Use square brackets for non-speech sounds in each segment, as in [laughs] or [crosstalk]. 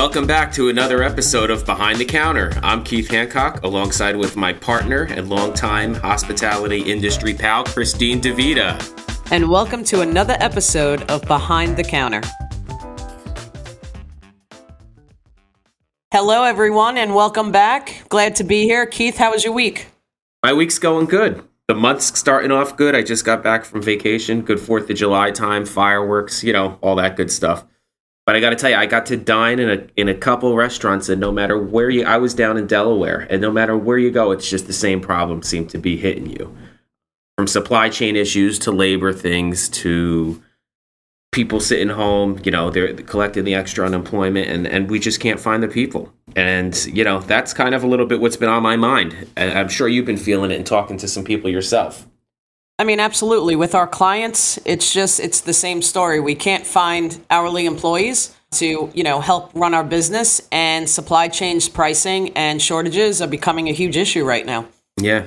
Welcome back to another episode of Behind the Counter. I'm Keith Hancock, alongside with my partner and longtime hospitality industry pal, Christine DeVita. And welcome to another episode of Behind the Counter. Hello, everyone, and welcome back. Glad to be here. Keith, how was your week? My week's going good. The month's starting off good. I just got back from vacation. Good 4th of July time, fireworks, you know, all that good stuff. But I got to tell you, I got to dine in a in a couple restaurants, and no matter where you, I was down in Delaware, and no matter where you go, it's just the same problem seem to be hitting you, from supply chain issues to labor things to people sitting home. You know, they're collecting the extra unemployment, and and we just can't find the people. And you know, that's kind of a little bit what's been on my mind. And I'm sure you've been feeling it and talking to some people yourself. I mean, absolutely. With our clients, it's just it's the same story. We can't find hourly employees to, you know, help run our business and supply chains pricing and shortages are becoming a huge issue right now. Yeah.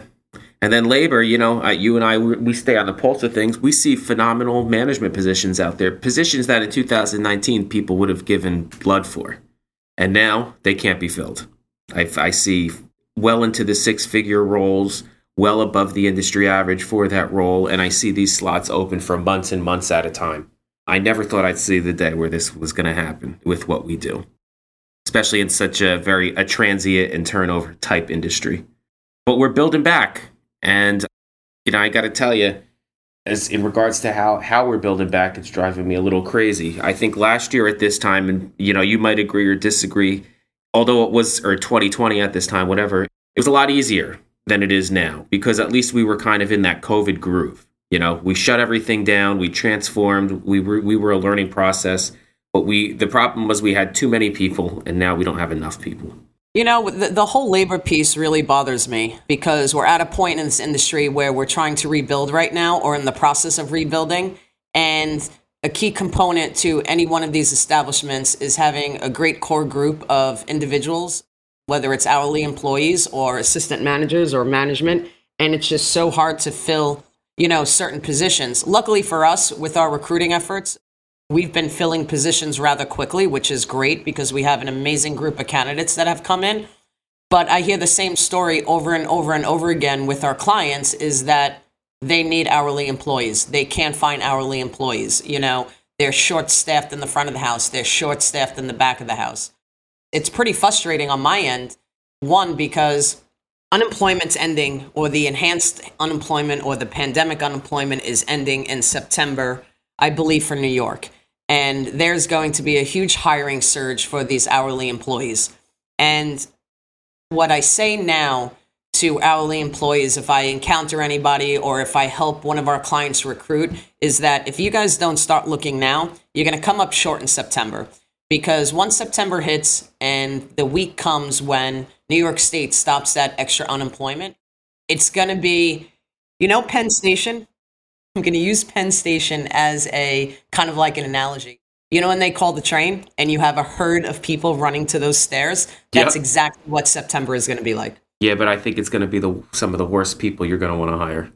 And then labor, you know, you and I, we stay on the pulse of things. We see phenomenal management positions out there, positions that in 2019 people would have given blood for. And now they can't be filled. I, I see well into the six figure roles well above the industry average for that role, and I see these slots open for months and months at a time. I never thought I'd see the day where this was going to happen with what we do, especially in such a very a transient and turnover type industry. But we're building back, and you know I got to tell you, as in regards to how how we're building back, it's driving me a little crazy. I think last year at this time, and you know you might agree or disagree, although it was or 2020 at this time, whatever, it was a lot easier than it is now because at least we were kind of in that COVID groove. You know, we shut everything down, we transformed, we were we were a learning process, but we the problem was we had too many people and now we don't have enough people. You know, the, the whole labor piece really bothers me because we're at a point in this industry where we're trying to rebuild right now or in the process of rebuilding. And a key component to any one of these establishments is having a great core group of individuals whether it's hourly employees or assistant managers or management. And it's just so hard to fill, you know, certain positions. Luckily for us, with our recruiting efforts, we've been filling positions rather quickly, which is great because we have an amazing group of candidates that have come in. But I hear the same story over and over and over again with our clients is that they need hourly employees. They can't find hourly employees. You know, they're short staffed in the front of the house, they're short staffed in the back of the house it's pretty frustrating on my end. One, because unemployment's ending, or the enhanced unemployment or the pandemic unemployment is ending in September, I believe, for New York. And there's going to be a huge hiring surge for these hourly employees. And what I say now to hourly employees, if I encounter anybody or if I help one of our clients recruit, is that if you guys don't start looking now, you're going to come up short in September because once September hits and the week comes when New York State stops that extra unemployment, it's going to be, you know, Penn Station. I'm going to use Penn Station as a kind of like an analogy. You know, when they call the train and you have a herd of people running to those stairs, that's yep. exactly what September is going to be like. Yeah, but I think it's going to be the some of the worst people you're going to want to hire.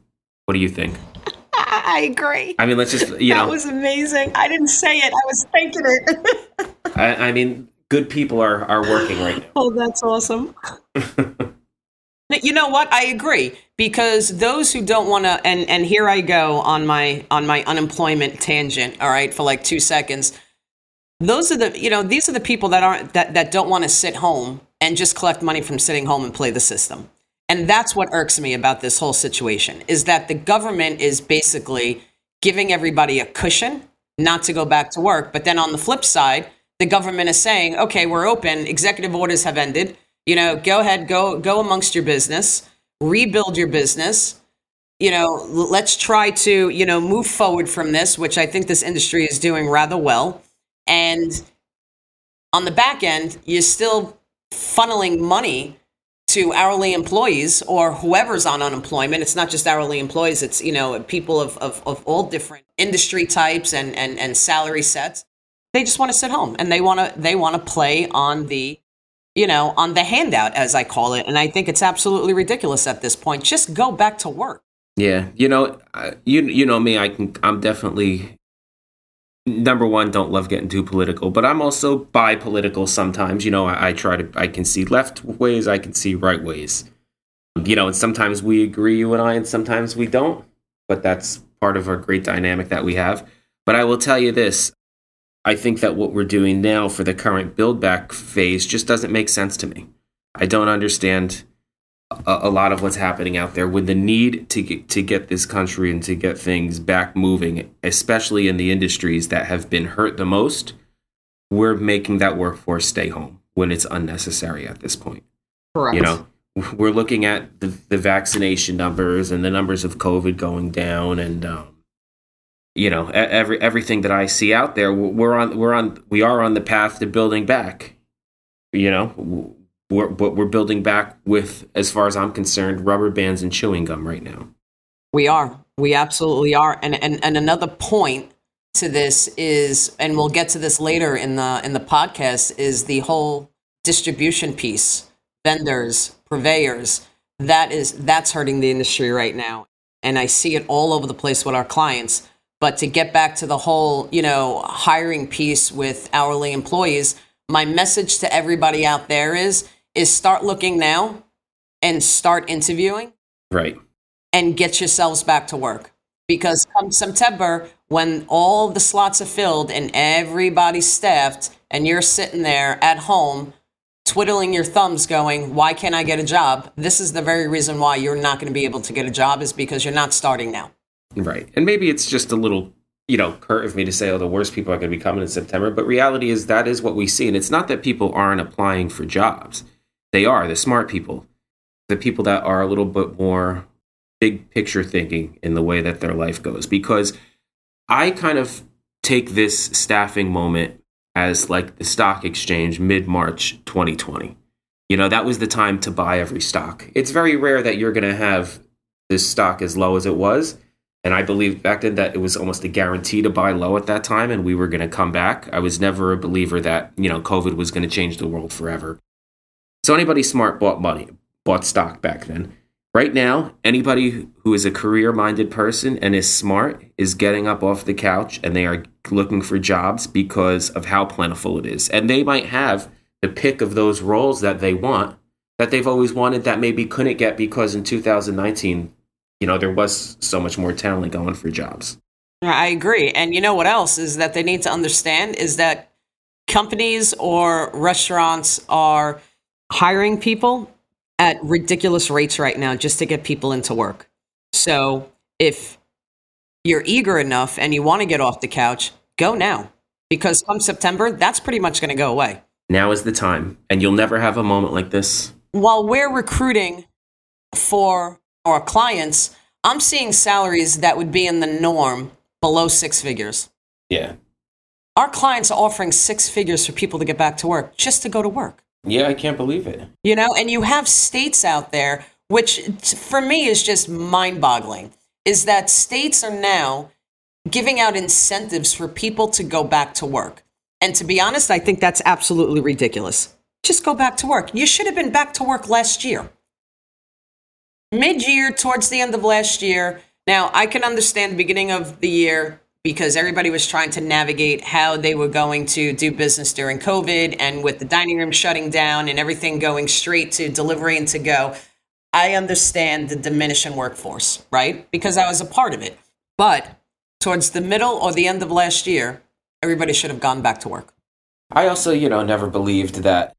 What do you think? [laughs] I agree. I mean, let's just you know. That was amazing. I didn't say it. I was thinking it. [laughs] I, I, mean, good people are are working right now. Oh, that's awesome. you know what? I agree because those who don't want to, and and here I go on my on my unemployment tangent. All right, for like two seconds. Those are the you know these are the people that aren't that that don't want to sit home and just collect money from sitting home and play the system. And that's what irks me about this whole situation is that the government is basically giving everybody a cushion not to go back to work. But then on the flip side, the government is saying, okay, we're open, executive orders have ended. You know, go ahead, go go amongst your business, rebuild your business. You know, let's try to, you know, move forward from this, which I think this industry is doing rather well. And on the back end, you're still funneling money to hourly employees or whoever's on unemployment. It's not just hourly employees, it's, you know, people of, of, of all different industry types and, and, and salary sets. They just want to sit home and they want to they want to play on the you know, on the handout as I call it. And I think it's absolutely ridiculous at this point. Just go back to work. Yeah, you know, you you know me. I can. I'm definitely number one, don't love getting too political, but I'm also bi-political sometimes. You know, I, I try to, I can see left ways, I can see right ways. You know, and sometimes we agree, you and I, and sometimes we don't. But that's part of our great dynamic that we have. But I will tell you this I think that what we're doing now for the current build back phase just doesn't make sense to me. I don't understand a, a, lot of what's happening out there with the need to get, to get this country and to get things back moving, especially in the industries that have been hurt the most. We're making that workforce stay home when it's unnecessary at this point. Correct. You know, we're looking at the, the vaccination numbers and the numbers of COVID going down, and um, you know, every everything that I see out there, we're on we're on we are on the path to building back. You know, we're, but we're building back with, as far as I'm concerned, rubber bands and chewing gum right now. We are. We absolutely are. And and, and another point to this is, and we'll get to this later in the in the podcast, is the whole distribution piece, vendors, purveyors. That is that's hurting the industry right now. And I see it all over the place with our clients. But to get back to the whole, you know, hiring piece with hourly employees, my message to everybody out there is is start looking now and start interviewing. Right. And get yourselves back to work. Because come September, when all the slots are filled and everybody's staffed, and you're sitting there at home twiddling your thumbs going, Why can't I get a job? This is the very reason why you're not going to be able to get a job, is because you're not starting now. Right. And maybe it's just a little you know, curt of me to say, oh, the worst people are going to be coming in September. But reality is that is what we see. And it's not that people aren't applying for jobs. They are the smart people, the people that are a little bit more big picture thinking in the way that their life goes. Because I kind of take this staffing moment as like the stock exchange mid March 2020. You know, that was the time to buy every stock. It's very rare that you're going to have this stock as low as it was. And I believe back then that it was almost a guarantee to buy low at that time and we were going to come back. I was never a believer that, you know, COVID was going to change the world forever. So anybody smart bought money, bought stock back then. Right now, anybody who is a career minded person and is smart is getting up off the couch and they are looking for jobs because of how plentiful it is. And they might have the pick of those roles that they want that they've always wanted that maybe couldn't get because in 2019, you know, there was so much more talent going for jobs. I agree. And you know what else is that they need to understand is that companies or restaurants are hiring people at ridiculous rates right now just to get people into work. So if you're eager enough and you want to get off the couch, go now. Because come September, that's pretty much going to go away. Now is the time. And you'll never have a moment like this. While we're recruiting for our clients, I'm seeing salaries that would be in the norm below six figures. Yeah. Our clients are offering six figures for people to get back to work, just to go to work. Yeah, I can't believe it. You know, and you have states out there, which for me is just mind boggling, is that states are now giving out incentives for people to go back to work. And to be honest, I think that's absolutely ridiculous. Just go back to work. You should have been back to work last year. Mid year, towards the end of last year. Now, I can understand the beginning of the year because everybody was trying to navigate how they were going to do business during COVID and with the dining room shutting down and everything going straight to delivery and to go. I understand the diminishing workforce, right? Because I was a part of it. But towards the middle or the end of last year, everybody should have gone back to work. I also, you know, never believed that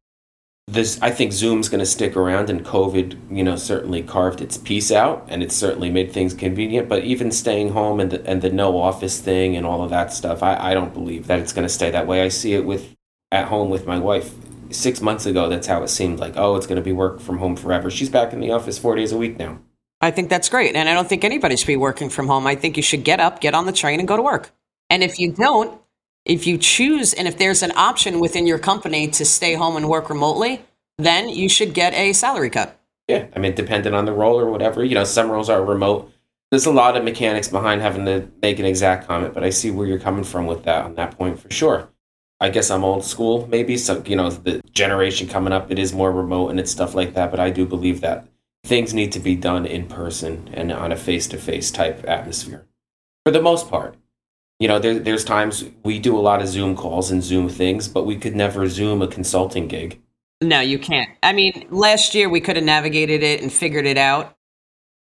this I think Zoom's going to stick around, and COVID, you know, certainly carved its piece out, and it certainly made things convenient. But even staying home and the, and the no office thing and all of that stuff, I, I don't believe that it's going to stay that way. I see it with at home with my wife. Six months ago, that's how it seemed like. Oh, it's going to be work from home forever. She's back in the office four days a week now. I think that's great, and I don't think anybody should be working from home. I think you should get up, get on the train, and go to work. And if you don't, if you choose, and if there's an option within your company to stay home and work remotely, then you should get a salary cut. Yeah, I mean, depending on the role or whatever, you know, some roles are remote. There's a lot of mechanics behind having to make an exact comment, but I see where you're coming from with that on that point for sure. I guess I'm old school, maybe. So, you know, the generation coming up, it is more remote and it's stuff like that. But I do believe that things need to be done in person and on a face to face type atmosphere for the most part. You know, there, there's times we do a lot of Zoom calls and Zoom things, but we could never Zoom a consulting gig. No, you can't. I mean, last year we could have navigated it and figured it out.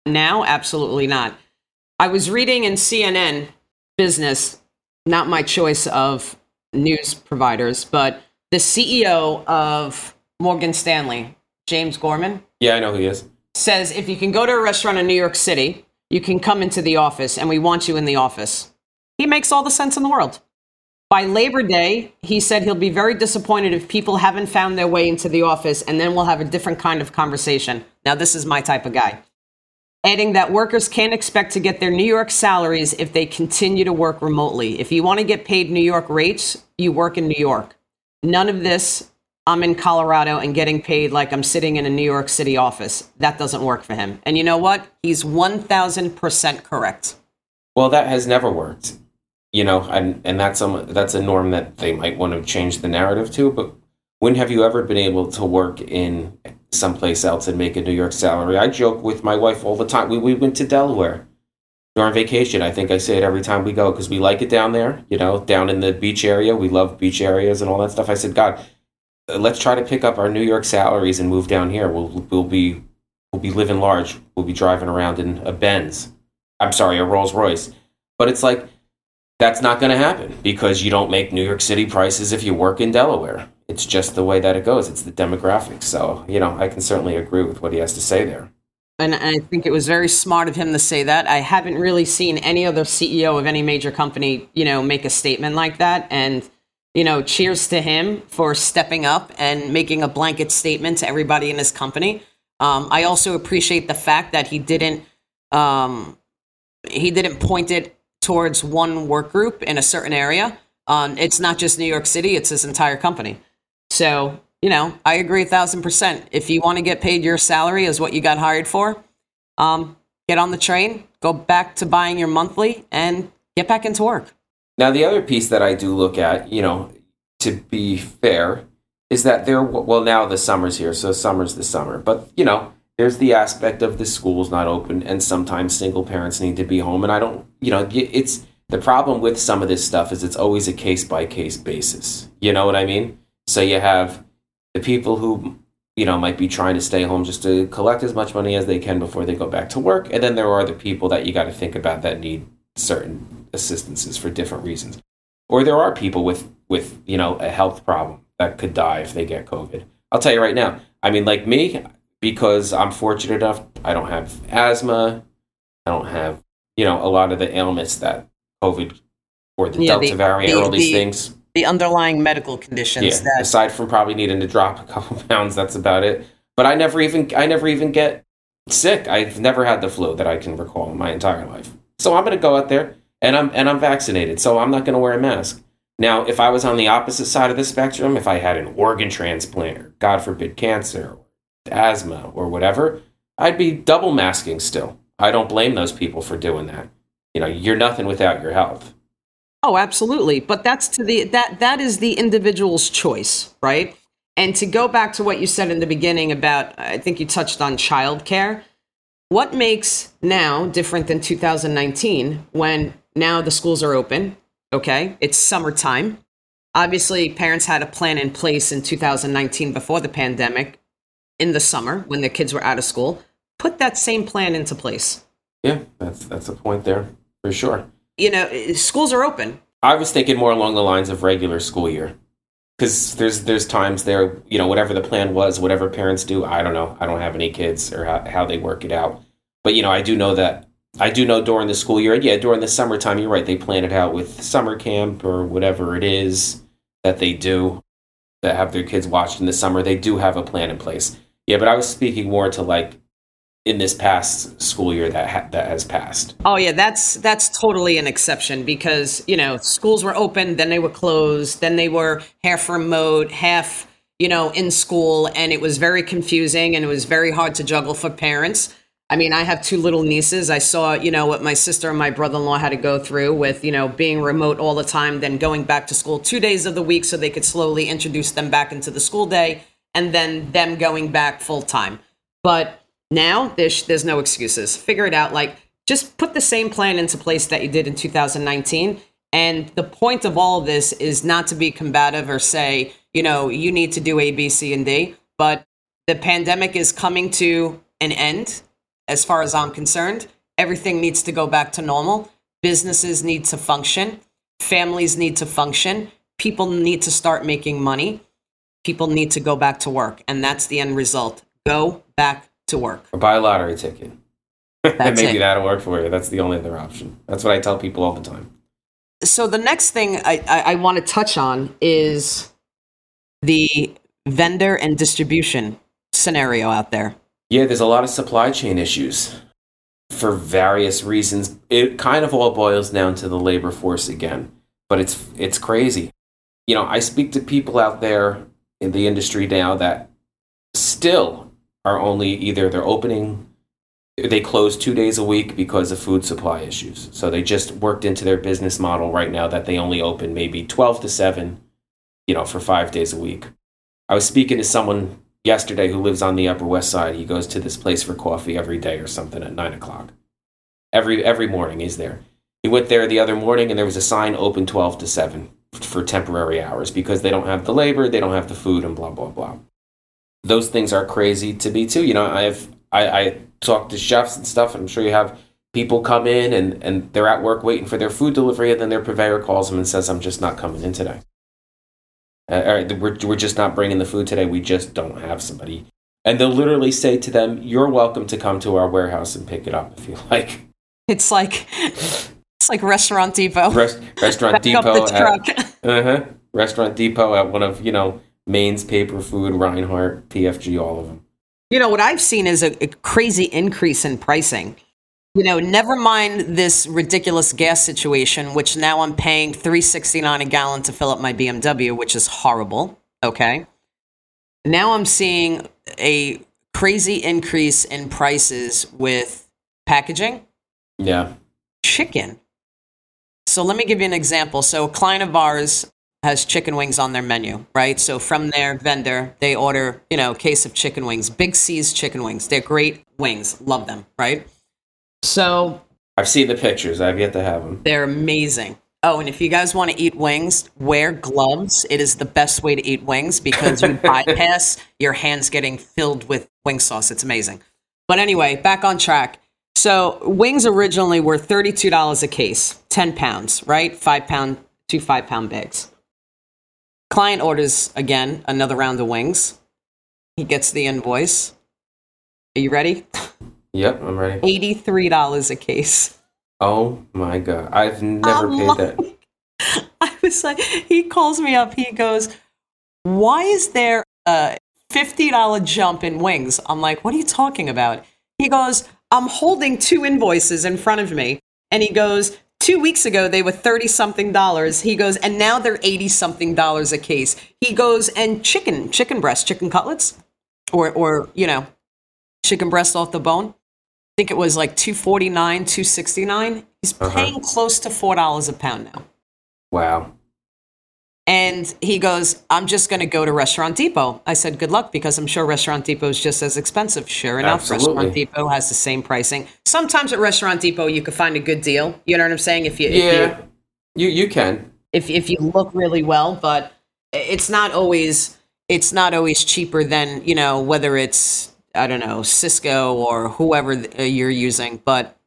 Now, absolutely not. I was reading in CNN Business, not my choice of news providers, but the CEO of Morgan Stanley, James Gorman, Yeah, I know who he is. says if you can go to a restaurant in New York City, you can come into the office and we want you in the office. He makes all the sense in the world. By Labor Day, he said he'll be very disappointed if people haven't found their way into the office, and then we'll have a different kind of conversation. Now, this is my type of guy. Adding that workers can't expect to get their New York salaries if they continue to work remotely. If you want to get paid New York rates, you work in New York. None of this, I'm in Colorado and getting paid like I'm sitting in a New York City office. That doesn't work for him. And you know what? He's 1000% correct. Well, that has never worked. You know, and and that's a that's a norm that they might want to change the narrative to. But when have you ever been able to work in someplace else and make a New York salary? I joke with my wife all the time. We we went to Delaware during vacation. I think I say it every time we go because we like it down there. You know, down in the beach area, we love beach areas and all that stuff. I said, God, let's try to pick up our New York salaries and move down here. We'll we'll be we'll be living large. We'll be driving around in a Benz. I'm sorry, a Rolls Royce. But it's like that's not going to happen because you don't make New York City prices if you work in Delaware. It's just the way that it goes. It's the demographics. So, you know, I can certainly agree with what he has to say there. And I think it was very smart of him to say that. I haven't really seen any other CEO of any major company, you know, make a statement like that. And, you know, cheers to him for stepping up and making a blanket statement to everybody in his company. Um, I also appreciate the fact that he didn't um, he didn't point it towards one work group in a certain area. Um, it's not just New York City; it's his entire company. So, you know, I agree a thousand percent. If you want to get paid your salary as what you got hired for, um, get on the train, go back to buying your monthly, and get back into work. Now, the other piece that I do look at, you know, to be fair, is that there, well, now the summer's here, so summer's the summer. But, you know, there's the aspect of the schools not open, and sometimes single parents need to be home. And I don't, you know, it's the problem with some of this stuff is it's always a case by case basis. You know what I mean? So you have the people who, you know, might be trying to stay home just to collect as much money as they can before they go back to work. And then there are the people that you got to think about that need certain assistances for different reasons. Or there are people with, with, you know, a health problem that could die if they get COVID. I'll tell you right now. I mean, like me, because I'm fortunate enough, I don't have asthma. I don't have, you know, a lot of the ailments that COVID or the Yeah, Delta the- variant the- or all these the- things. The underlying medical conditions Yeah. that Aside from probably needing to drop a couple [laughs] pounds, that's about it. But I never even I never even get sick. I've never had the flu that I can recall in my entire life. So I'm going to go out there and I'm and I'm vaccinated. So I'm not going to wear a mask. Now, if I was on the opposite side of the spectrum, if I had an organ transplant or God forbid cancer or asthma or whatever, I'd be double masking still. I don't blame those people for doing that. You know, you're nothing without your health. Oh, absolutely. But that's to the that that is the individual's choice, right? And to go back to what you said in the beginning about I think you touched on childcare. What makes now different than 2019 when now the schools are open, okay? It's summertime. Obviously, parents had a plan in place in 2019 before the pandemic in the summer when the kids were out of school. Put that same plan into place. Yeah, that's that's a point there for sure. You know, schools are open. I was thinking more along the lines of regular school year, because there's there's times there, you know, whatever the plan was, whatever parents do, I don't know. I don't have any kids or how, how they work it out, but you know, I do know that I do know during the school year, and yeah, during the summertime, you're right. They plan it out with summer camp or whatever it is that they do that have their kids watched in the summer. They do have a plan in place. Yeah, but I was speaking more to like in this past school year that ha- that has passed. Oh yeah, that's that's totally an exception because you know schools were open, then they were closed, then they were half remote, half you know in school, and it was very confusing and it was very hard to juggle for parents. I mean, I have two little nieces. I saw you know what my sister and my brother-in-law had to go through with you know being remote all the time, then going back to school two days of the week so they could slowly introduce them back into the school day, and then them going back full time. But now there's there's no excuses. Figure it out. Like just put the same plan into place that you did in 2019, And the point of all of this is not to be combative or say, you know, you need to do A, B, C, and D, but the pandemic is coming to an end as far as I'm concerned. Everything needs to go back to normal. Businesses need to function. Families need to function. People need to start making money. People need to go back to work. And that's the end result. Go back to work. Or buy a lottery ticket. [laughs] and maybe it. that'll work for you. That's the only other option. That's what I tell people all the time. So the next thing I, I, I want to touch on is the vendor and distribution scenario out there. Yeah, there's a lot of supply chain issues for various reasons. It kind of all boils down to the labor force again, but it's it's crazy. You know, I speak to people out there in the industry now that still are only either they're opening they close 2 days a week because of food supply issues. So they just worked into their business model right now that they only open maybe 12 to 7, you know, for 5 days a week. I was speaking to someone yesterday who lives on the Upper West Side. He goes to this place for coffee every day or something at nine o'clock. Every every morning he's there. He went there the other morning and there was a sign open twelve to seven for temporary hours because they don't have the labor, they don't have the food, and blah blah blah. Those things are crazy to me too. You know, I've I, I talk to chefs and stuff, and I'm sure you have people come in and, and they're at work waiting for their food delivery, and then their purveyor calls them and says, "I'm just not coming in today." Uh, all right, we're, we're just not bringing the food today. We just don't have somebody. And they'll literally say to them, You're welcome to come to our warehouse and pick it up if you [laughs] like. It's like it's like Restaurant Depot. Rest, Restaurant Depot. At, uh-huh, Restaurant Depot at one of, you know, Maine's Paper Food, Reinhart, PFG, all of them. You know, what I've seen is a, a crazy increase in pricing. You know, never mind this ridiculous gas situation, which now I'm paying three sixty nine a gallon to fill up my BMW, which is horrible. Okay. Now I'm seeing a crazy increase in prices with packaging, Yeah. chicken. So let me give you an example. So a client of ours has chicken wings on their menu, right? So from their vendor, they order, you know, a case of chicken wings, Big C's chicken wings. They're great wings. Love them, right? So I've seen the pictures. I've yet to have them. they're amazing. Oh, and if you guys want to eat wings, wear gloves. It is the best way to eat wings because you [laughs] bypass your hands getting filled with wing sauce. It's amazing. But anyway, back on track. So wings originally were thirty-two dollars a case, ten pounds, right? Five pound, two five pound bags. Client orders again another round of wings. He gets the invoice. Are you ready? [laughs] Yep, I'm ready. Eighty-three dollars a case. Oh my God. I've never I'm paid that. [laughs] I was like, he calls me up. He goes, Why is there a $50 jump in wings? I'm like, What are you talking about? He goes, I'm holding two invoices in front of me. And he goes, Two weeks ago, they were 30 something dollars. He goes, and now they're 80 something dollars a case. He goes, and chicken, chicken breast, chicken cutlets, or, or, you know, chicken breast off the bone. I think it was like 249, 269. He's Uh-huh. paying close to $4 a pound now. Wow. And he goes, I'm just going to go to Restaurant Depot. I said, Good luck, because I'm sure Restaurant Depot is just as expensive. Sure enough, Absolutely. Restaurant Depot has the same pricing. Sometimes at Restaurant Depot, you could find a good deal. You know what I'm saying? If you, if Yeah. you, You you can. if, if you look really well, but it's not always, it's not always cheaper than, you know, whether it's, I don't know, Sysco or whoever you're using. But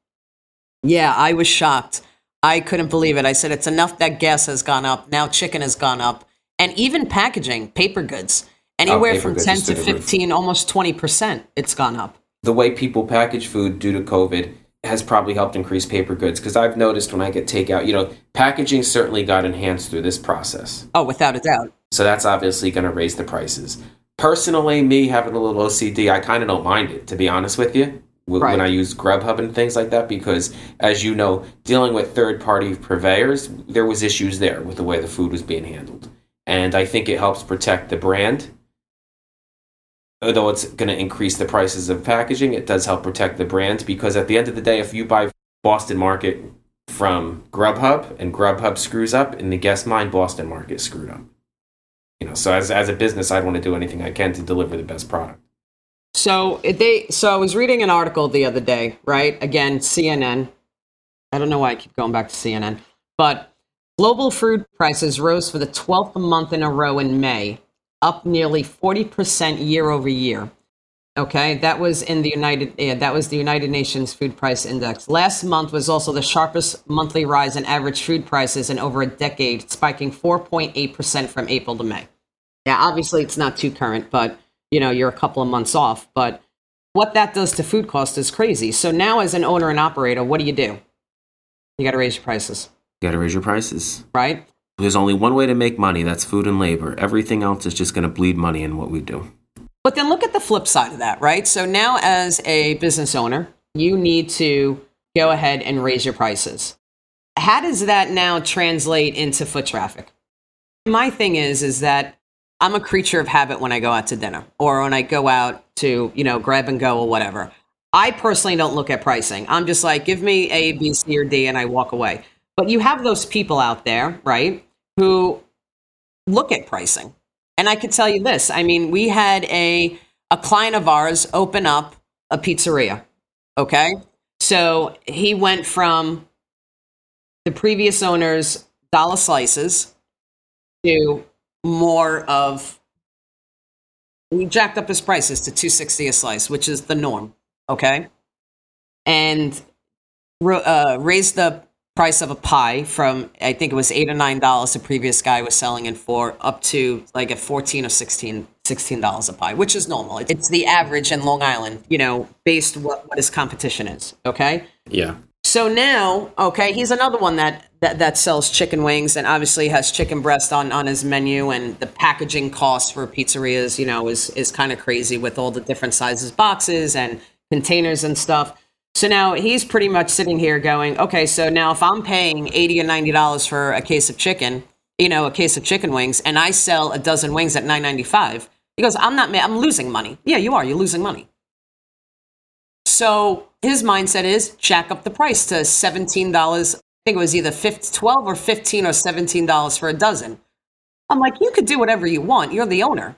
yeah, I was shocked. I couldn't believe it. I said, it's enough that gas has gone up. Now chicken has gone up. And even packaging, paper goods, oh, anywhere Oh, paper from goods 10 to through the roof. 15, almost 20%, it's gone up. the way people package food due to COVID has probably helped increase paper goods because I've noticed when I get takeout, you know, packaging certainly got enhanced through this process. Oh, without a doubt. So that's obviously going to raise the prices. Personally, me having a little OCD, I kind of don't mind it, to be honest with you, w- Right. when I use Grubhub and things like that, because as you know, dealing with third party purveyors, there was issues there with the way the food was being handled. And I think it helps protect the brand. Although it's going to increase the prices of packaging, it does help protect the brand because at the end of the day, if you buy Boston Market from Grubhub and Grubhub screws up, in the guest mind, Boston Market screwed up you know so as, as a business i'd want to do anything i can to deliver the best product So they so I was reading an article the other day, right? Again, CNN. I don't know why I keep going back to CNN, but Global food prices rose for the 12th month in a row in May, up nearly 40% year over year. Okay, that was in the United yeah, that was the United Nations Food Price Index. Last month was also the sharpest monthly rise in average food prices in over a decade, spiking 4.8% from April to May. Yeah, obviously it's not too current, but you know, you're a couple of months off, but what that does to food cost is crazy. So now as an owner and operator, what do you do? You got to raise your prices. You got to raise your prices. Right? There's only one way to make money, that's food and labor. Everything else is just going to bleed money in what we do. But then look at the flip side of that, right? So now, as a business owner, you need to go ahead and raise your prices. How does that now translate into foot traffic? My thing is, is that I'm a creature of habit when I go out to dinner or when I go out to, you know, grab and go or whatever. I personally don't look at pricing. I'm just like, give me A, B, C, or D, and I walk away. But you have those people out there, right, who look at pricing and I could tell you this I mean, we had a, a client of ours open up a pizzeria. Okay. So he went from the previous owner's dollar slices to more of he jacked up his prices to 260 a slice which is the norm okay and uh, raised the price of a pie from I think it was eight or nine dollars the previous guy was selling it for up to like at fourteen or 16 dollars a pie, which is normal. It's the average in Long Island, you know, based what, what his competition is. Okay. Yeah. So now, okay, he's another one that, that that sells chicken wings and obviously has chicken breast on, on his menu and the packaging cost for pizzerias, you know, is is kind of crazy with all the different sizes boxes and containers and stuff. So now he's pretty much sitting here going, okay, so now if I'm paying 80 or 90 dollars for a case of chicken, you know, a case of chicken wings, and I sell a dozen wings at 9.95, he goes, I'm not, I'm losing money. Yeah, you are. You're losing money. So his mindset is jack up the price to $17. I think it was either 12 or 15 or $17 for a dozen. I'm like, you could do whatever you want. You're the owner.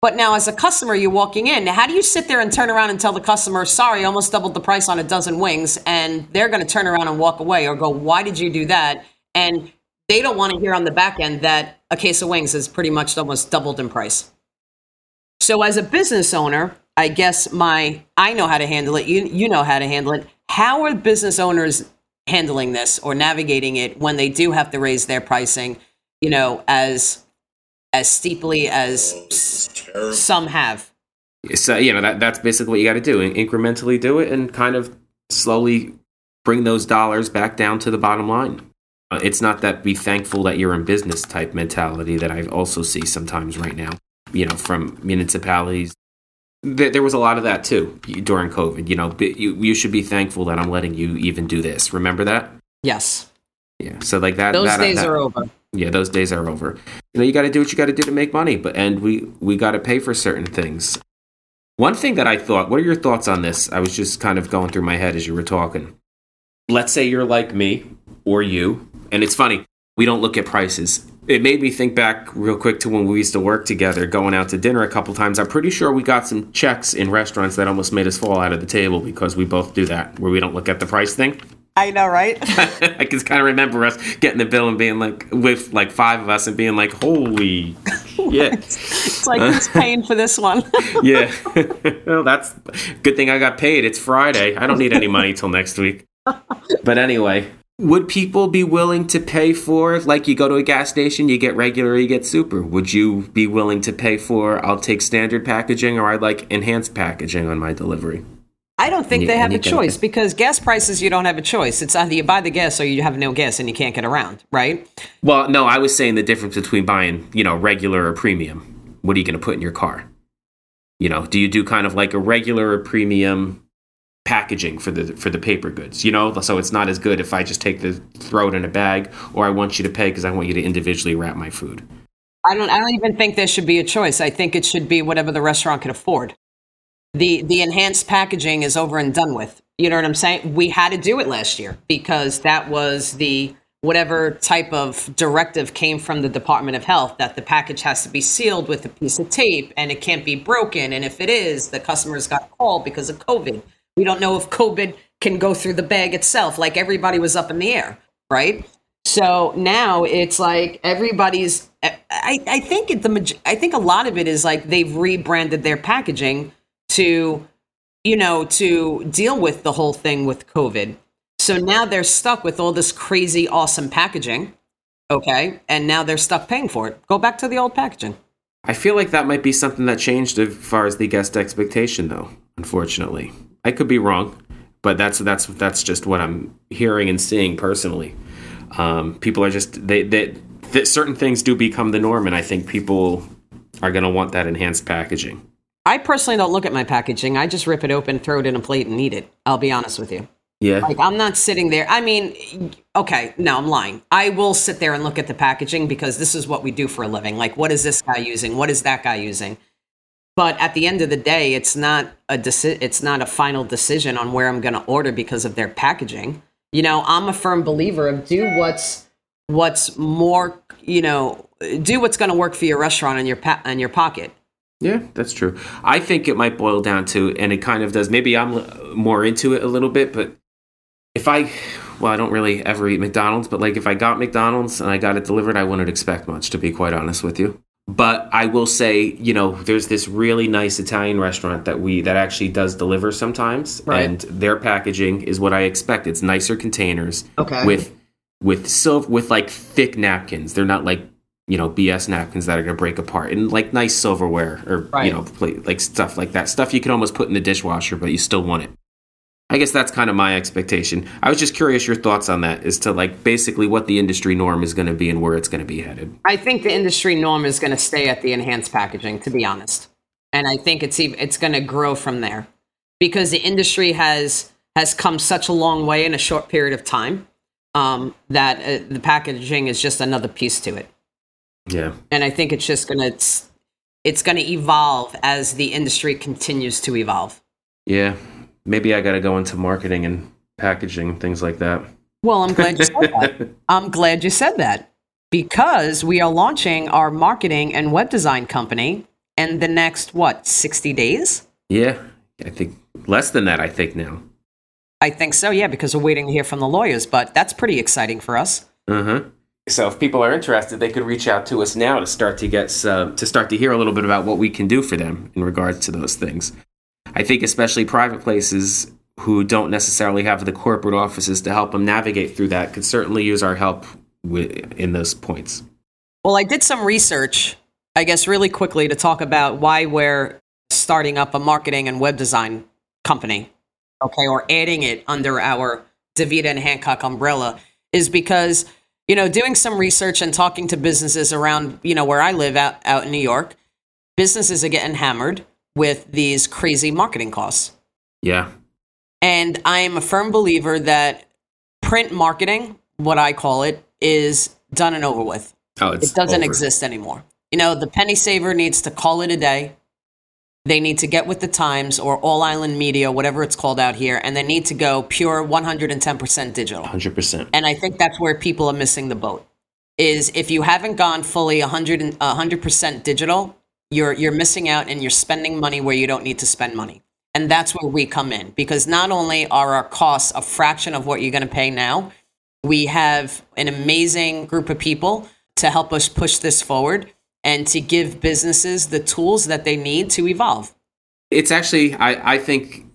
But now, as a customer, you're walking in. How do you sit there and turn around and tell the customer, sorry, I almost doubled the price on a dozen wings? And they're going to turn around and walk away or go, why did you do that? And they don't want to hear on the back end that a case of wings is pretty much almost doubled in price. So, as a business owner, I guess my I know how to handle it. You you know how to handle it. How are business owners handling this or navigating it when they do have to raise their pricing? You know, as as steeply as oh, some have. So you know that that's basically what you got to do: incrementally do it, and kind of slowly bring those dollars back down to the bottom line. Uh, it's not that be thankful that you're in business type mentality that I also see sometimes right now. You know, from municipalities. There was a lot of that too during COVID. You know, you, you should be thankful that I'm letting you even do this. Remember that? Yes. Yeah. So like that. Those that, days that, are over yeah those days are over you know you got to do what you got to do to make money but and we we got to pay for certain things one thing that i thought what are your thoughts on this i was just kind of going through my head as you were talking let's say you're like me or you and it's funny we don't look at prices it made me think back real quick to when we used to work together going out to dinner a couple times i'm pretty sure we got some checks in restaurants that almost made us fall out of the table because we both do that where we don't look at the price thing I know, right? [laughs] I can kind of remember us getting the bill and being like, with like five of us and being like, holy [laughs] yeah. it's like, who's [laughs] paying for this one? yeah. well, that's good thing I got paid. It's Friday. I don't need any money till next week. But anyway, would people be willing to pay for, like you go to a gas station, you get regular, you get super? Would you be willing to pay for, I'll take standard packaging or I'd like enhanced packaging on my delivery? I don't think you, they have a choice because gas prices, you don't have a choice. It's either you buy the gas or you have no gas and you can't get around, right? Well, no, I was saying the difference between buying, you know, regular or premium. What are you going to put in your car? You know, do you do kind of like a regular or premium packaging for the for the paper goods? You know, so it's not as good if I just take the throw it in a bag, or I want you to pay because I want you to individually wrap my food. I don't. I don't even think there should be a choice. I think it should be whatever the restaurant can afford the the enhanced packaging is over and done with. You know what I'm saying? We had to do it last year because that was the whatever type of directive came from the Department of Health that the package has to be sealed with a piece of tape and it can't be broken. And if it is, the customers got called because of COVID. We don't know if COVID can go through the bag itself, like everybody was up in the air, right? So now it's like everybody's. I, I think it, the I think a lot of it is like they've rebranded their packaging to, you know, to deal with the whole thing with COVID. So now they're stuck with all this crazy, awesome packaging. Okay, and now they're stuck paying for it. Go back to the old packaging. I feel like that might be something that changed as far as the guest expectation, though. Unfortunately, I could be wrong, but that's that's that's just what I'm hearing and seeing personally. Um, people are just they, they, they certain things do become the norm, and I think people are going to want that enhanced packaging. I personally don't look at my packaging. I just rip it open, throw it in a plate, and eat it. I'll be honest with you. Yeah. Like I'm not sitting there. I mean, okay, no, I'm lying. I will sit there and look at the packaging because this is what we do for a living. Like, what is this guy using? What is that guy using? But at the end of the day, it's not a deci- it's not a final decision on where I'm going to order because of their packaging. You know, I'm a firm believer of do what's what's more, you know, do what's going to work for your restaurant and your pa- and your pocket. Yeah, that's true. I think it might boil down to, and it kind of does. Maybe I'm more into it a little bit, but if I, well, I don't really ever eat McDonald's, but like if I got McDonald's and I got it delivered, I wouldn't expect much, to be quite honest with you. But I will say, you know, there's this really nice Italian restaurant that we that actually does deliver sometimes, Right. and their packaging is what I expect. It's nicer containers Okay. with with silver with like thick napkins. They're not like you know BS napkins that are gonna break apart, and like nice silverware or Right. you know plate, like stuff like that. Stuff you can almost put in the dishwasher, but you still want it. I guess that's kind of my expectation. I was just curious your thoughts on that as to like basically what the industry norm is going to be and where it's going to be headed. I think the industry norm is going to stay at the enhanced packaging, to be honest, and I think it's even, it's going to grow from there because the industry has has come such a long way in a short period of time um, that uh, the packaging is just another piece to it, Yeah. and I think it's just going to it's, it's going to evolve as the industry continues to evolve. Yeah. Maybe I got to go into marketing and packaging and things like that. Well, I'm glad you said that. [laughs] I'm glad you said that because we are launching our marketing and web design company in the next what 60 days. yeah. I think less than that, I think now. I think so, yeah, because we're waiting to hear from the lawyers, but that's pretty exciting for us. Uh huh. So if people are interested, they could reach out to us now to start to get some, to start to hear a little bit about what we can do for them in regards to those things. I think especially private places who don't necessarily have the corporate offices to help them navigate through that could certainly use our help in those points. Well, I did some research, I guess, really quickly to talk about why we're starting up a marketing and web design company, okay, or adding it under our DeVita and Hancock umbrella, is because, you know, doing some research and talking to businesses around, you know, where I live out, out in New York, businesses are getting hammered with these crazy marketing costs. Yeah. And I am a firm believer that print marketing, what I call it, is done and over with Oh, it's it doesn't over. exist anymore. You know, the penny saver needs to call it a day. They need to get with the times or all island media, whatever it's called out here, and they need to go pure 110% digital. 100%. And I think that's where people are missing the boat. Is if you haven't gone fully 100, 100% digital, you're you're missing out and you're spending money where you don't need to spend money. And that's where we come in because not only are our costs a fraction of what you're going to pay now, we have an amazing group of people to help us push this forward and to give businesses the tools that they need to evolve. It's actually, I, I think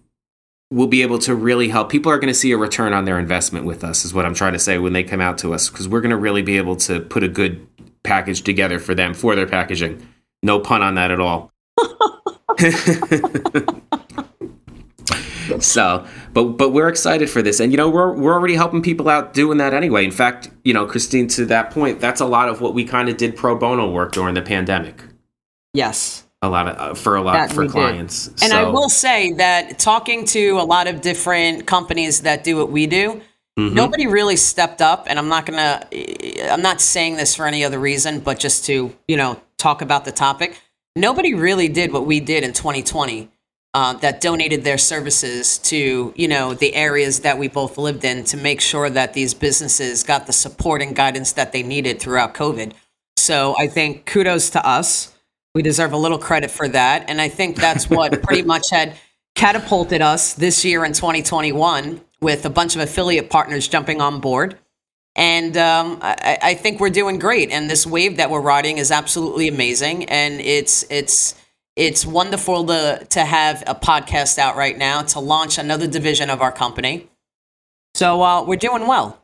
we'll be able to really help. People are going to see a return on their investment with us, is what I'm trying to say when they come out to us, because we're going to really be able to put a good package together for them for their packaging. No pun on that at all. [laughs] so, but but we're excited for this, and you know we're we're already helping people out doing that anyway. In fact, you know, Christine, to that point, that's a lot of what we kind of did pro bono work during the pandemic. Yes. A lot of uh, for a lot That for we did. clients. And I will say that talking to a lot of different companies that do what we do, Mhm. nobody really stepped up. And I'm not gonna, I'm not saying this for any other reason, but just to you know talk about the topic. Nobody really did what we did in 2020. Uh, that donated their services to you know the areas that we both lived in to make sure that these businesses got the support and guidance that they needed throughout COVID. So I think kudos to us. We deserve a little credit for that. And I think that's what [laughs] pretty much had catapulted us this year in 2021 with a bunch of affiliate partners jumping on board And um, I, I think we're doing great. And this wave that we're riding is absolutely amazing. And it's it's it's wonderful to to have a podcast out right now to launch another division of our company. So uh, we're doing well.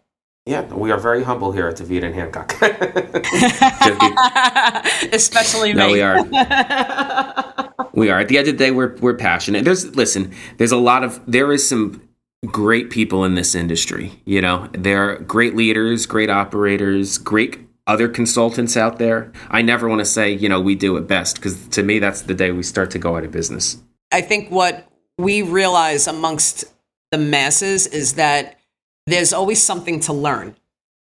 Yeah, we are very humble here at DeVita and Hancock. [laughs] Especially no, me. we are. [laughs] we are. At the end of the day, we're we're passionate. There's listen. There's a lot of there is some great people in this industry. You know, there are great leaders, great operators, great other consultants out there. I never want to say you know we do it best because to me that's the day we start to go out of business. I think what we realize amongst the masses is that there's always something to learn.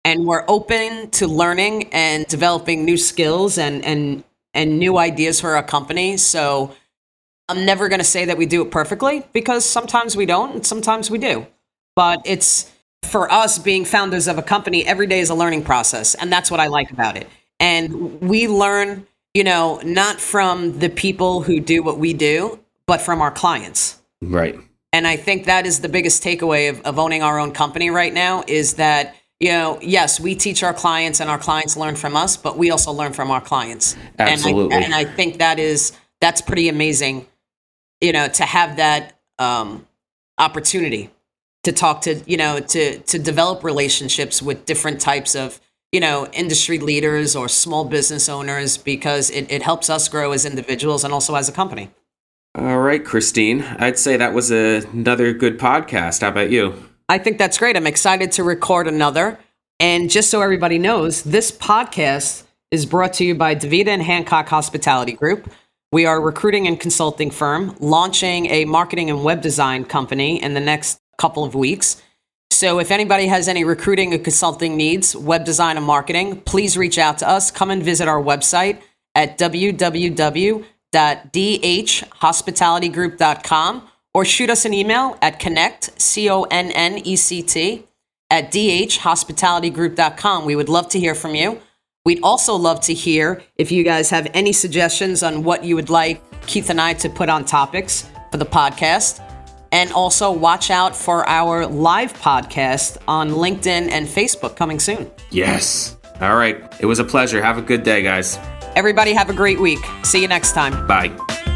And we're open to learning and developing new skills and, and, and new ideas for our company. So I'm never going to say that we do it perfectly because sometimes we don't and sometimes we do. But it's for us being founders of a company, every day is a learning process. And that's what I like about it. And we learn, you know, not from the people who do what we do, but from our clients. Right. And I think that is the biggest takeaway of, of owning our own company right now is that, you know, yes, we teach our clients and our clients learn from us, but we also learn from our clients. Absolutely. And I, and I think that is, that's pretty amazing, you know, to have that um, opportunity to talk to, you know, to, to develop relationships with different types of, you know, industry leaders or small business owners because it, it helps us grow as individuals and also as a company. All right, Christine. I'd say that was a, another good podcast. How about you? I think that's great. I'm excited to record another. And just so everybody knows, this podcast is brought to you by DeVita and Hancock Hospitality Group. We are a recruiting and consulting firm launching a marketing and web design company in the next couple of weeks. So if anybody has any recruiting or consulting needs, web design and marketing, please reach out to us. Come and visit our website at www www.dhhospitalitygroup.com or shoot us an email at connect, C O N N E C T, at dhhospitalitygroup.com. We would love to hear from you. We'd also love to hear if you guys have any suggestions on what you would like Keith and I to put on topics for the podcast. And also watch out for our live podcast on LinkedIn and Facebook coming soon. Yes. All right. It was a pleasure. Have a good day, guys. Everybody have a great week. See you next time. Bye.